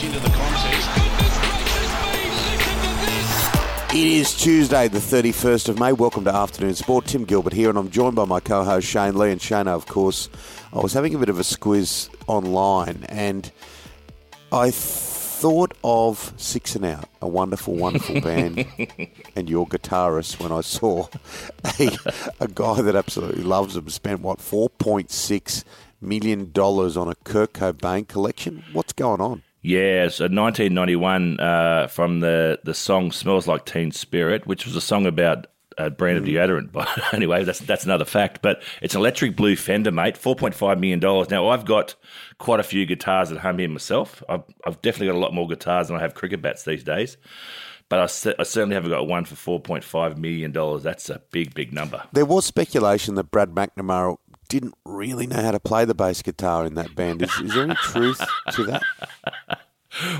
much into the contest. It is Tuesday, the 31st of May. Welcome to Afternoon Sport. Tim Gilbert here, and I'm joined by my co host Shane Lee. And Shane, of course, I was having a bit of a squiz online, and I thought of Six and Out, a wonderful, wonderful band, and your guitarist when I saw a, a guy that absolutely loves them spent, what, $4.6 million on a Kurt Cobain collection? What's going on? Yeah, so 1991 uh, from the, the song "Smells Like Teen Spirit," which was a song about a brand of deodorant. But anyway, that's that's another fact. But it's an electric blue Fender, mate. Four point five million dollars. Now I've got quite a few guitars at home here myself. I've I've definitely got a lot more guitars than I have cricket bats these days. But I, I certainly haven't got one for four point five million dollars. That's a big, big number. There was speculation that Brad McNamara didn't really know how to play the bass guitar in that band. Is, is there any truth to that?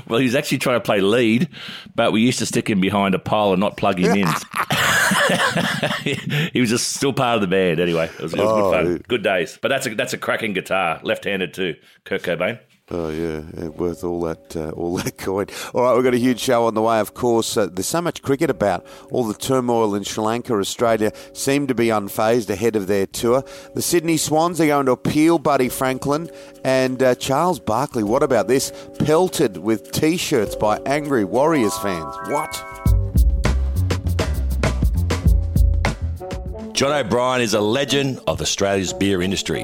Well, he was actually trying to play lead, but we used to stick him behind a pole and not plug him in. he was just still part of the band anyway. It was, it was Oh, good fun, dude. good days. But that's a that's a cracking guitar, left-handed too. Kurt Cobain. Oh yeah, yeah, worth all that uh, all that coin. All right, we've got a huge show on the way. Of course, uh, there's so much cricket about. All the turmoil in Sri Lanka, Australia seem to be unfazed ahead of their tour. The Sydney Swans are going to appeal Buddy Franklin and uh, Charles Barkley. What about this? Pelted with T-shirts by angry Warriors fans. What? John O'Brien is a legend of Australia's beer industry.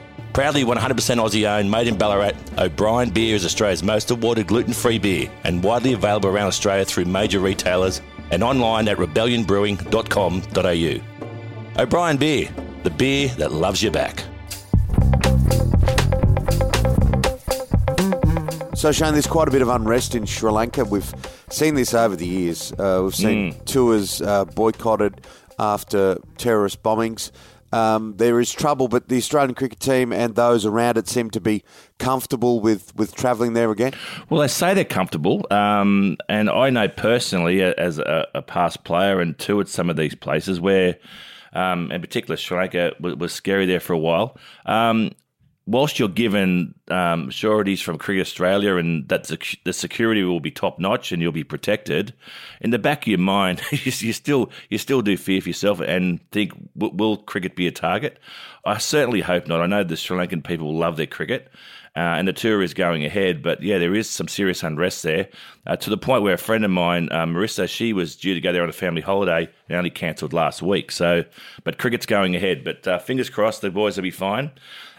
Proudly 100% Aussie owned, made in Ballarat, O'Brien Beer is Australia's most awarded gluten free beer and widely available around Australia through major retailers and online at rebellionbrewing.com.au. O'Brien Beer, the beer that loves you back. So, Shane, there's quite a bit of unrest in Sri Lanka. We've seen this over the years. Uh, we've seen tours uh, boycotted after terrorist bombings. Um, there is trouble, but the Australian cricket team and those around it seem to be comfortable with, with travelling there again. Well, they say they're comfortable, um, and I know personally, as a, a past player and toured some of these places where, um, in particular, Sri Lanka was, was scary there for a while. Um, whilst you're given um, sureties from Cricket Australia and that the security will be top notch and you'll be protected, in the back of your mind, you, still you still do fear for yourself and think, will, will cricket be a target? I certainly hope not. I know the Sri Lankan people love their cricket. Uh, and the tour is going ahead, but yeah, there is some serious unrest there uh, to the point where a friend of mine, uh, Marissa, she was due to go there on a family holiday and only cancelled last week. So, but cricket's going ahead. But uh, fingers crossed, the boys will be fine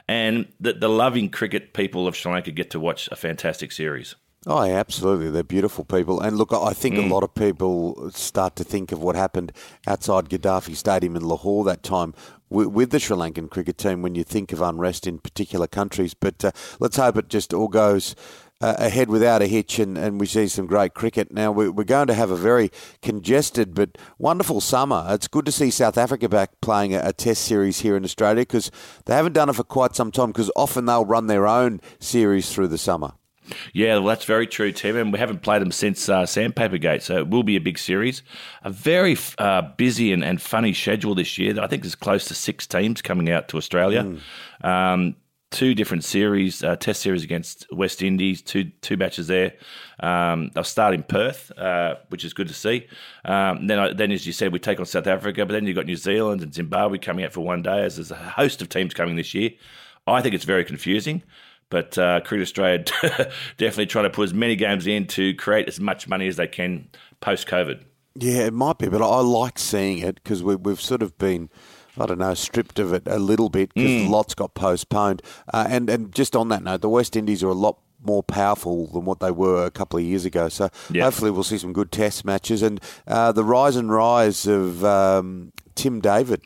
and the, the loving cricket people of Sri Lanka get to watch a fantastic series. Oh, yeah, absolutely. They're beautiful people. And look, I think a lot of people start to think of what happened outside Gaddafi Stadium in Lahore that time with, with the Sri Lankan cricket team when you think of unrest in particular countries. But uh, let's hope it just all goes uh, ahead without a hitch and, and we see some great cricket. Now, we- we're going to have a very congested but wonderful summer. It's good to see South Africa back playing a, a test series here in Australia because they haven't done it for quite some time because often they'll run their own series through the summer. Yeah, well, that's very true, Tim. And we haven't played them since uh, Sandpaper Gate, so it will be a big series. A very uh, busy and, and funny schedule this year. I think there's close to six teams coming out to Australia. Um, two different series, uh, test series against West Indies, two two matches there. Um, they'll start in Perth, uh, which is good to see. Um, then, I- then, as you said, we take on South Africa, but then you've got New Zealand and Zimbabwe coming out for one day. As there's a host of teams coming this year. I think it's very confusing. But uh, Cricket Australia definitely trying to put as many games in to create as much money as they can post COVID. Yeah, it might be, but I like seeing it because we, we've sort of been, I don't know, stripped of it a little bit because lots got postponed. Uh, and and just on that note, the West Indies are a lot more powerful than what they were a couple of years ago. So Yeah. hopefully we'll see some good Test matches and uh, the rise and rise of um, Tim David.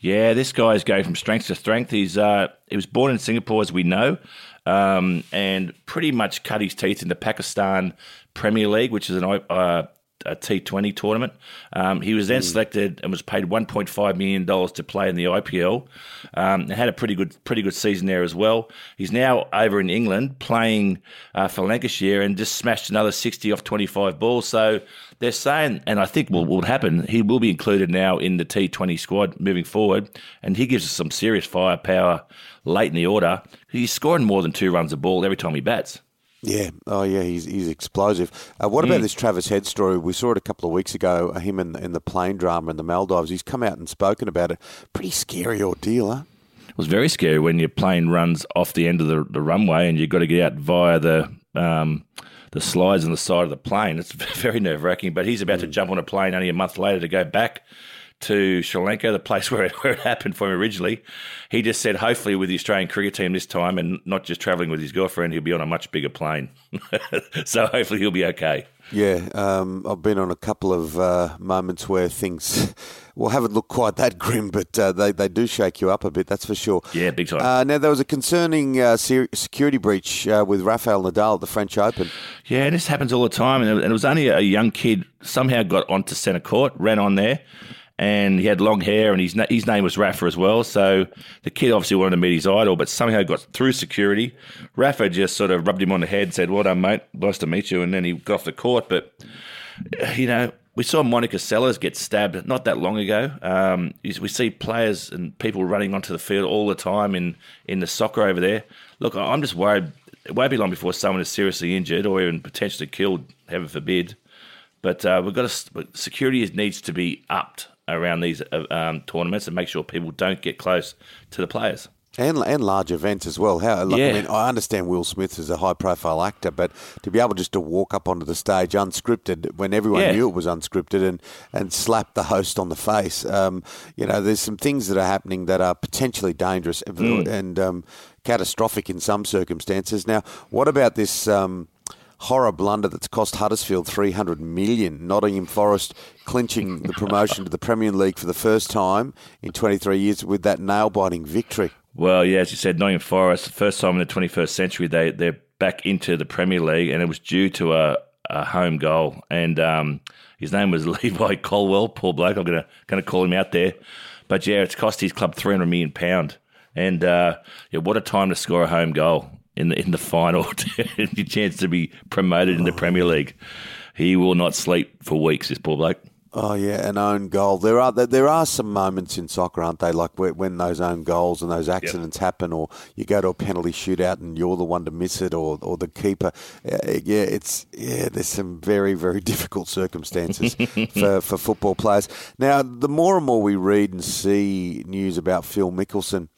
Yeah, this guy's going from strength to strength. He's uh, he was born in Singapore, as we know, um, and pretty much cut his teeth in the Pakistan Premier League, which is an uh, a T20 tournament. Um, he was then mm. selected and was paid 1.5 million dollars to play in the IPL. Um, and had a pretty good pretty good season there as well. He's now over in England playing uh, for Lancashire and just smashed another 60 off 25 balls. So they're saying, and I think what will happen, he will be included now in the T20 squad moving forward, and he gives us some serious firepower late in the order. He's scoring more than two runs a ball every time he bats. Yeah, oh yeah, he's he's explosive. Uh, what about mm. this Travis Head story? We saw it a couple of weeks ago. Uh, him in, in the plane drama in the Maldives. He's come out and spoken about it. Pretty scary ordeal, huh? It was very scary when your plane runs off the end of the, the runway and you've got to get out via the um, the slides on the side of the plane. It's very nerve wracking. But he's about mm. to jump on a plane only a month later to go back to Sri Lanka, the place where it, where it happened for him originally. He just said, hopefully, with the Australian cricket team this time and not just travelling with his girlfriend, he'll be on a much bigger plane. so hopefully, he'll be okay. Yeah, um, I've been on a couple of uh, moments where things well haven't looked quite that grim, but uh, they they do shake you up a bit. That's for sure. Yeah, big time. Uh, now there was a concerning uh, security breach uh, with Rafael Nadal at the French Open. Yeah, this happens all the time, and it was only a young kid somehow got onto centre court, ran on there and he had long hair, and his his name was Rafa as well. So the kid obviously wanted to meet his idol, but somehow got through security. Rafa just sort of rubbed him on the head, said, "Well done, mate. Nice to meet you," and then he got off the court. But you know, we saw Monica Seles get stabbed not that long ago. Um, we see players and people running onto the field all the time in, in the soccer over there. Look, I'm just worried it won't be long before someone is seriously injured or even potentially killed, heaven forbid. But uh, we've got to, security needs to be upped around these uh, um, tournaments and make sure people don't get close to the players. And, and large events as well. How like, yeah. I mean, I understand Will Smith is a high profile actor, but to be able just to walk up onto the stage unscripted when everyone yeah. knew it was unscripted and, and slap the host on the face, um, you know, there's some things that are happening that are potentially dangerous mm. and um, catastrophic in some circumstances. Now, what about this? Um, horror blunder that's cost Huddersfield 300 million. Nottingham Forest clinching the promotion to the Premier League for the first time in 23 years with that nail-biting victory. Well, yeah, as you said, Nottingham Forest, the first time in the 21st century, they they're back into the Premier League, and it was due to a, a home goal. And um, his name was Levi Colwill, poor bloke. I'm gonna gonna call him out there, but yeah, it's cost his club 300 million pound. And uh, yeah, what a time to score a home goal in the in the final, your chance to be promoted in the Premier League. He will not sleep for weeks. This poor bloke. Oh yeah, an own goal. There are there are some moments in soccer, aren't they? Like when those own goals and those accidents yep. happen, or you go to a penalty shootout and you're the one to miss it, or or the keeper. Uh, yeah, it's yeah. There's some very very difficult circumstances for for football players. Now, the more and more we read and see news about Phil Mickelson,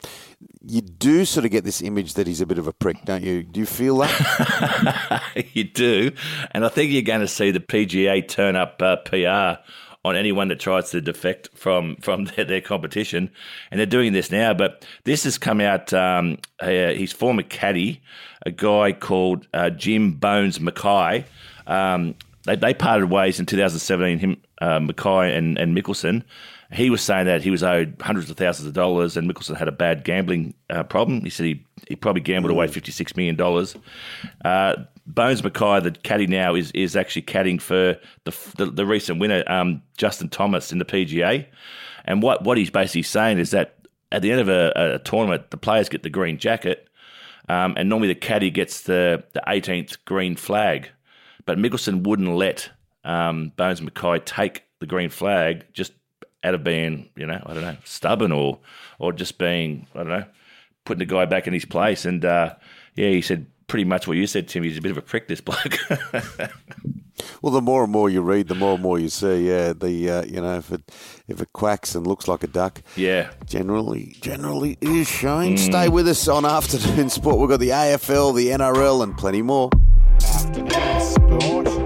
you do sort of get this image that he's a bit of a prick, don't you? Do you feel that? you do. And I think you're going to see the PGA turn up uh, PR on anyone that tries to defect from from their, their, competition. And they're doing this now. But this has come out, um, uh, his former caddy, a guy called uh, Jim Bones Mackay. Um, they, they parted ways in 2017, him, uh, Mackay and, and Mickelson. He was saying that he was owed hundreds of thousands of dollars, and Mickelson had a bad gambling uh, problem. He said he, he probably gambled away fifty six million dollars. Uh, Bones Mackay, the caddy now, is is actually caddying for the the, the recent winner, um, Justin Thomas, in the PGA. And what what he's basically saying is that at the end of a, a tournament, the players get the green jacket, um, and normally the caddy gets the the 18th green flag. But Mickelson wouldn't let um, Bones Mackay take the green flag just out of being, you know, I don't know, stubborn or or just being, I don't know, putting the guy back in his place. And uh, yeah, he said pretty much what you said, Tim. He's a bit of a prick, this bloke. well, the more and more you read, the more and more you see. Yeah, the uh, you know if it if it quacks and looks like a duck, yeah, generally generally is showing. Mm. Stay with us on Afternoon Sport. We've got the AFL, the NRL, and plenty more. Afternoon Sport.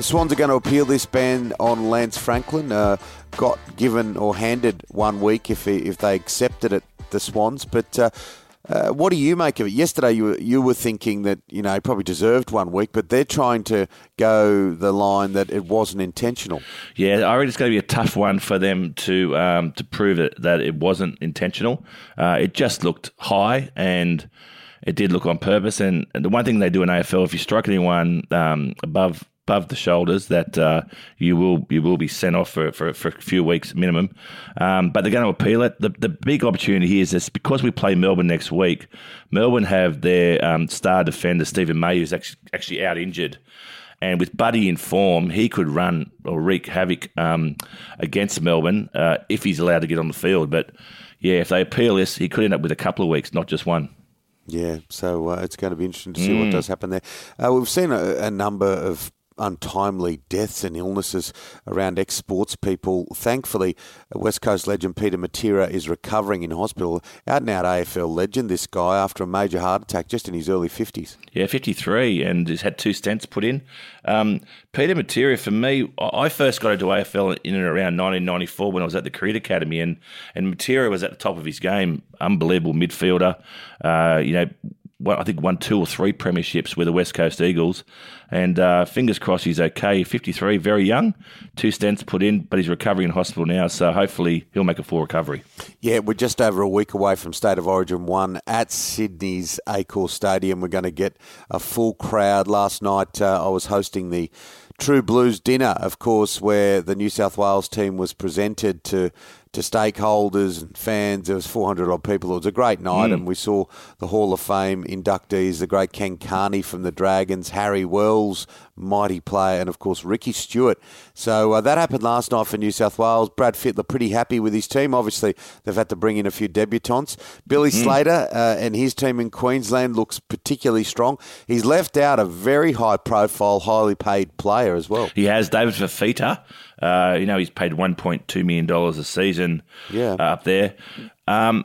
The Swans are going to appeal this ban on Lance Franklin. Uh, got given or handed one week if he, if they accepted it, the Swans. But uh, Uh, what do you make of it? Yesterday, you were, you were thinking that you know he probably deserved one week, but they're trying to go the line that it wasn't intentional. Yeah, I reckon it's going to be a tough one for them to um, to prove it that it wasn't intentional. Uh, it just looked high and it did look on purpose. And, the one thing they do in AFL, if you strike anyone um, above above the shoulders, that uh, you will you will be sent off for, for, for a few weeks minimum. Um, but they're going to appeal it. The, the big opportunity here is this because we play Melbourne next week. Melbourne have their um, star defender Steven May, who's actually, actually out injured. And with Buddy in form, he could run or wreak havoc um, against Melbourne uh, if he's allowed to get on the field. But yeah, if they appeal this, he could end up with a couple of weeks, not just one. Yeah, so uh, it's going to be interesting to see mm. what does happen there. Uh, we've seen a, a number of untimely deaths and illnesses around ex sports people. Thankfully, West Coast legend Peter Matera is recovering in hospital. Out and out AFL legend, this guy, after a major heart attack just in his early 50s. Yeah, 53, and he's had two stents put in. Um, Peter Matera, for me, I first got into AFL in and around 1994 when I was at the Career Academy, and, and Matera was at the top of his game. Unbelievable midfielder. Uh, you know, I think won two or three premierships with the West Coast Eagles, and uh, fingers crossed he's okay. Fifty three, very young, two stents put in, but he's recovering in hospital now, so hopefully he'll make a full recovery. Yeah, we're just over a week away from State of Origin one at Sydney's Accor Stadium. We're going to get a full crowd. Last night uh, I was hosting the True Blues dinner, of course, where the New South Wales team was presented to to stakeholders and fans. There was 400 odd people. It was a great night, mm. and we saw the Hall of Fame inductees, the great Ken Kearney from the Dragons, Harry Wells, mighty player, and of course Ricky Stuart. So uh, that happened last night for New South Wales. Brad Fittler pretty happy with his team. Obviously, they've had to bring in a few debutants. Billy mm. Slater uh, and his team in Queensland looks particularly strong. He's left out a very high profile, highly paid player as well. He has David Fifita. Uh, you know, he's paid $1.2 million a season yeah. uh, up there. Um,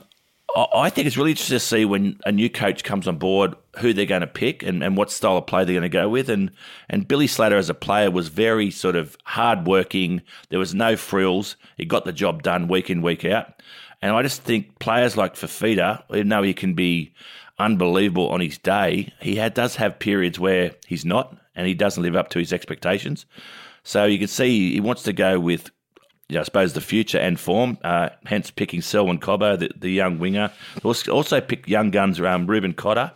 I think it's really interesting to see when a new coach comes on board who they're going to pick and, and what style of play they're going to go with. And and Billy Slater as a player was very sort of hardworking. There was no frills. He got the job done week in week out. And I just think players like Fifita, even though he can be unbelievable on his day, he had, does have periods where he's not and he doesn't live up to his expectations. So you can see he wants to go with, you know, I suppose, the future and form, uh, hence picking Selwyn Cobbo, the, the young winger. Also, also picked young guns around Reuben Cotter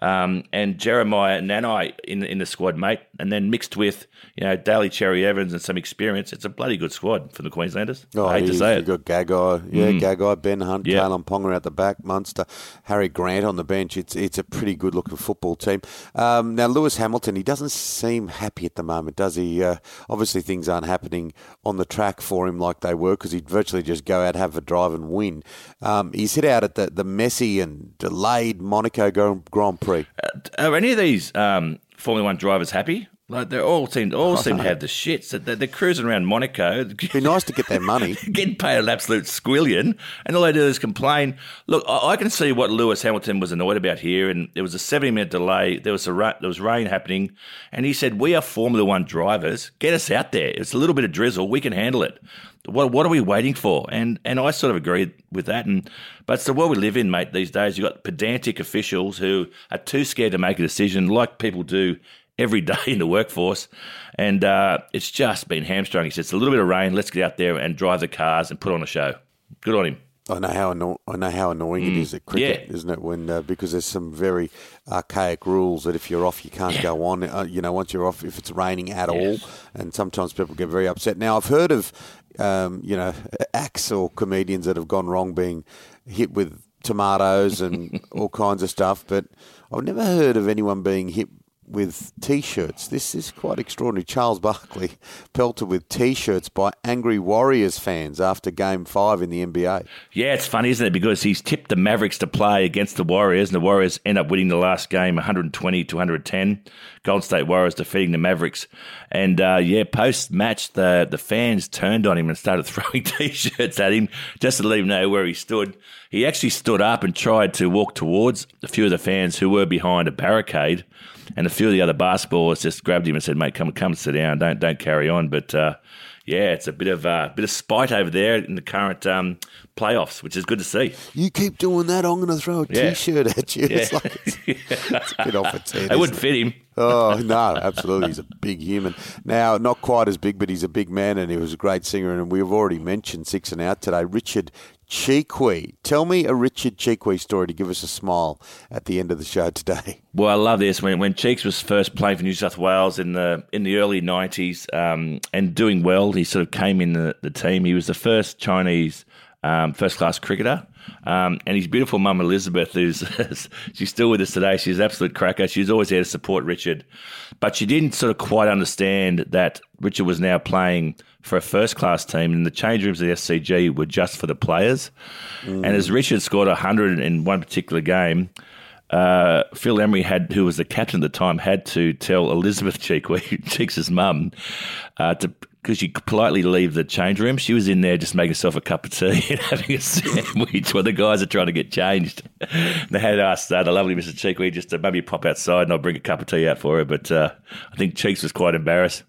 um, and Jeremiah Nanai in in the squad, mate, and then mixed with you know Daly Cherry Evans and some experience, it's a bloody good squad for the Queenslanders. Oh, I hate to say it. You've got Gagai, yeah, mm. Gagai, Ben Hunt, yep. Kalyn Ponga at the back, Munster, Harry Grant on the bench. It's it's a pretty good looking football team. Um, now Lewis Hamilton, he doesn't seem happy at the moment, does he? Uh, obviously, things aren't happening on the track for him like they were because he'd virtually just go out, have a drive, and win. Um, he's hit out at the the messy and delayed Monaco Grand Prix. Uh, are any of these um, Formula One drivers happy? Like they all seem all seem to have the shits. They're, they're cruising around Monaco. It'd be nice to get their money, getting paid an absolute squillion, and all they do is complain. Look, I, I, can see what Lewis Hamilton was annoyed about here, and there was a seventy minute delay. There was a there was rain happening, and he said, "We are Formula One drivers. Get us out there. It's a little bit of drizzle. We can handle it. What what are we waiting for?" And and I sort of agreed with that. And but it's the world we live in, mate. These days, you've got pedantic officials who are too scared to make a decision, like people do every day in the workforce, and uh, it's just been hamstrung. He said, "It's a little bit of rain. Let's get out there and drive the cars and put on a show." Good on him. I know how anno- I know how annoying mm. it is at cricket, yeah. isn't it? When uh, because there's some very archaic rules that if you're off, you can't yeah. go on. Uh, you know, once you're off, if it's raining at yes. all, and sometimes people get very upset. Now, I've heard of um, you know acts or comedians that have gone wrong being hit with tomatoes and all kinds of stuff, but I've never heard of anyone being hit with T-shirts. This is quite extraordinary. Charles Barkley pelted with T-shirts by angry Warriors fans after Game Five in the NBA. Yeah, it's funny, isn't it? Because he's tipped the Mavericks to play against the Warriors, and the Warriors end up winning the last game, 120 to 110. Golden State Warriors defeating the Mavericks, and uh, yeah, post match the the fans turned on him and started throwing T-shirts at him just to let him know where he stood. He actually stood up and tried to walk towards a few of the fans who were behind a barricade and a few of the other basketballers just grabbed him and said, "Mate, come come sit down. Don't don't carry on." But uh, yeah, it's a bit of a uh, bit of spite over there in the current um, playoffs, which is good to see. You keep doing that, I'm going to throw a Yeah. shirt at you. Yeah. It's like it's, it's a bit off its head. It wouldn't isn't fit him. Oh no, absolutely. He's a big human. Now, not quite as big, but he's a big man, and he was a great singer. And we've already mentioned six and out today. Richard Chee Quee. Tell me a Richard Chee Quee story to give us a smile at the end of the show today. Well, I love this. When when Cheeks was first playing for New South Wales in the in the early nineties um, and doing well, he sort of came in the, the team. He was the first Chinese um, first class cricketer. Um, and his beautiful mum Elizabeth, who's she's still with us today. She's an absolute cracker. She's always there to support Richard, but she didn't sort of quite understand that Richard was now playing for a first class team, and the change rooms at SCG were just for the players. And as Richard scored hundred in one particular game, uh, Phil Emery had, who was the captain at the time, had to tell Elizabeth Chee Quee, Cheeks' mum, uh, to because could politely leave the change room. She was in there just making herself a cup of tea and having a sandwich while the guys are trying to get changed. And they had asked uh, the lovely Mrs. Chee Quee just to maybe pop outside and I'll bring a cup of tea out for her. But uh, I think Cheeks was quite embarrassed.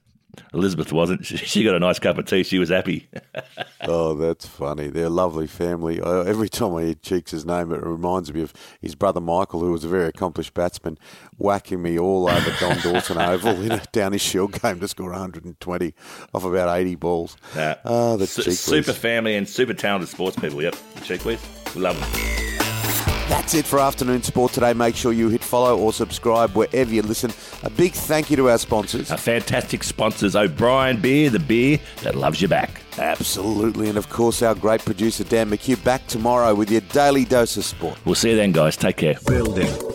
Elizabeth wasn't. She, she got a nice cup of tea. She was happy. Oh, that's funny. They're a lovely family. Every time I hear Cheeks' name, it reminds me of his brother Michael, who was a very accomplished batsman, whacking me all over Don Dawson Oval in a Downy Shield game to score 120 off about 80 balls. Uh, Oh, the su- super family and super talented sports people. Yep, the Chee Quees. We love them. That's it for afternoon sport today. Make sure you hit follow or subscribe wherever you listen. A big thank you to our sponsors. Our fantastic sponsors, O'Brien Beer, the beer that loves you back. Absolutely. And of course, our great producer, Dan McHugh, back tomorrow with your daily dose of sport. We'll see you then, guys. Take care. Building